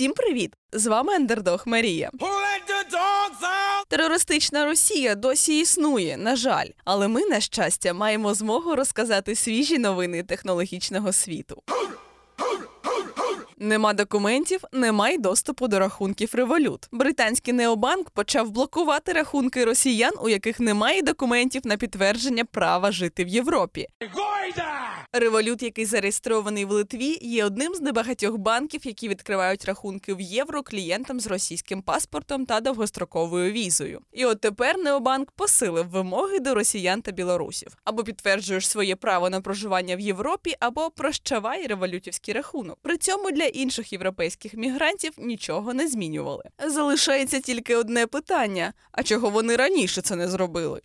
Всім привіт! З вами Ендердог Марія. Терористична Росія досі існує, на жаль, але ми, на щастя, маємо змогу розказати свіжі новини технологічного світу. Нема документів, нема й доступу до рахунків револют. Британський необанк почав блокувати рахунки росіян, у яких немає документів на підтвердження права жити в Європі. Revolut, який зареєстрований в Литві, є одним з небагатьох банків, які відкривають рахунки в євро клієнтам з російським паспортом та довгостроковою візою. І от тепер Необанк посилив вимоги до росіян та білорусів або підтверджуєш своє право на проживання в Європі, або прощавай револютівський рахунок. При цьому для інших європейських мігрантів нічого не змінювали. Залишається тільки одне питання: а чого вони раніше це не зробили?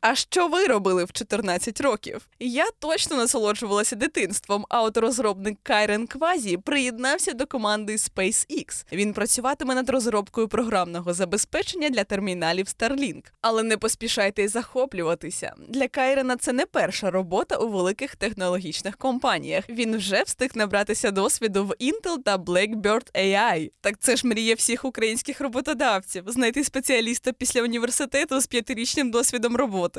А що ви робили в 14 років? Я точно насолоджувалася дитинством. А от розробник Кайрен Квазі приєднався до команди SpaceX. Він працюватиме над розробкою програмного забезпечення для терміналів Starlink. Але не поспішайте захоплюватися. Для Кайрена це не перша робота у великих технологічних компаніях. Він вже встиг набратися досвіду в Intel та Blackbird AI. Так це ж мрія всіх українських роботодавців знайти спеціаліста після університету з п'ятирічним досвідом роботи.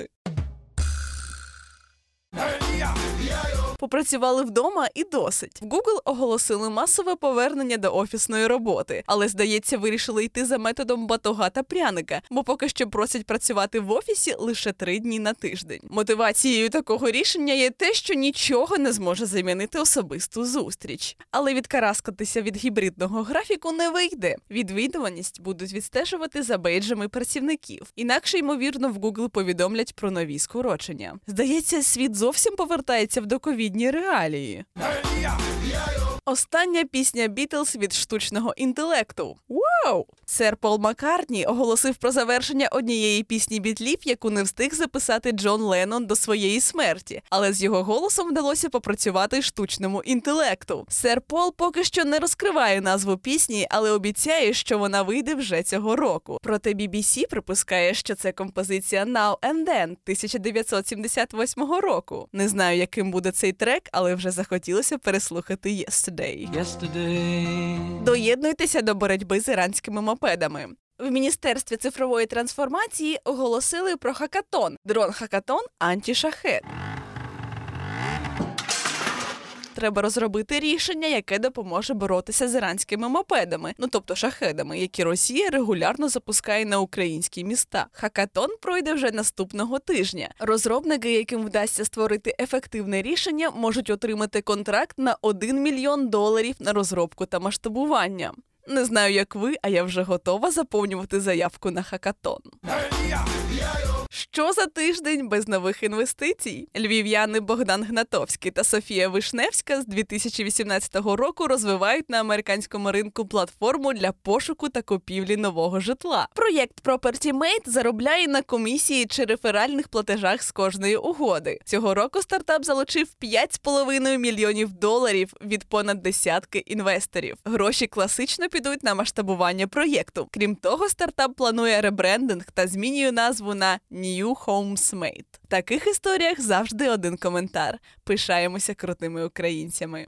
Попрацювали вдома і досить. В Google оголосили масове повернення до офісної роботи, але здається, вирішили йти за методом батога та пряника, бо поки що просять працювати в офісі лише три дні на тиждень. Мотивацією такого рішення є те, що нічого не зможе замінити особисту зустріч. Але відкараскатися від гібридного графіку не вийде. Відвідуваність будуть відстежувати за бейджами працівників. Інакше ймовірно в Google повідомлять про нові скорочення. Здається, світ зовсім повертається в доковідні реалії. Остання пісня Бітлз від штучного інтелекту. Вау! Сер Пол Маккартні оголосив про завершення однієї пісні бітлів, яку не встиг записати Джон Леннон до своєї смерті, але з його голосом вдалося попрацювати штучному інтелекту. Сер Пол поки що не розкриває назву пісні, але обіцяє, що вона вийде вже цього року. Проте BBC припускає, що це композиція Now and Then 1978 року. Не знаю, яким буде цей трек, але вже захотілося переслухати Yesterday. Yesterday. Доєднуйтеся до боротьби з іранськими мопедами. В міністерстві цифрової трансформації оголосили про хакатон. Дрон хакатон антішахет. Треба розробити рішення, яке допоможе боротися з іранськими мопедами, ну тобто шахедами, які Росія регулярно запускає на українські міста. Хакатон пройде вже наступного тижня. Розробники, яким вдасться створити ефективне рішення, можуть отримати контракт на 1 мільйон доларів на розробку та масштабування. Не знаю, як ви, а я вже готова заповнювати заявку на хакатон. Що за тиждень без нових інвестицій? Львів'яни Богдан Гнатовський та Софія Вишневська з 2018 року розвивають на американському ринку платформу для пошуку та купівлі нового житла. Проєкт Property Mate заробляє на комісії чи реферальних платежах з кожної угоди. Цього року стартап залучив 5,5 мільйонів доларів від понад десятки інвесторів. Гроші класично підуть на масштабування проєкту. Крім того, стартап планує ребрендинг та змінює назву на New Homes. В таких історіях завжди один коментар. Пишаємося крутими українцями.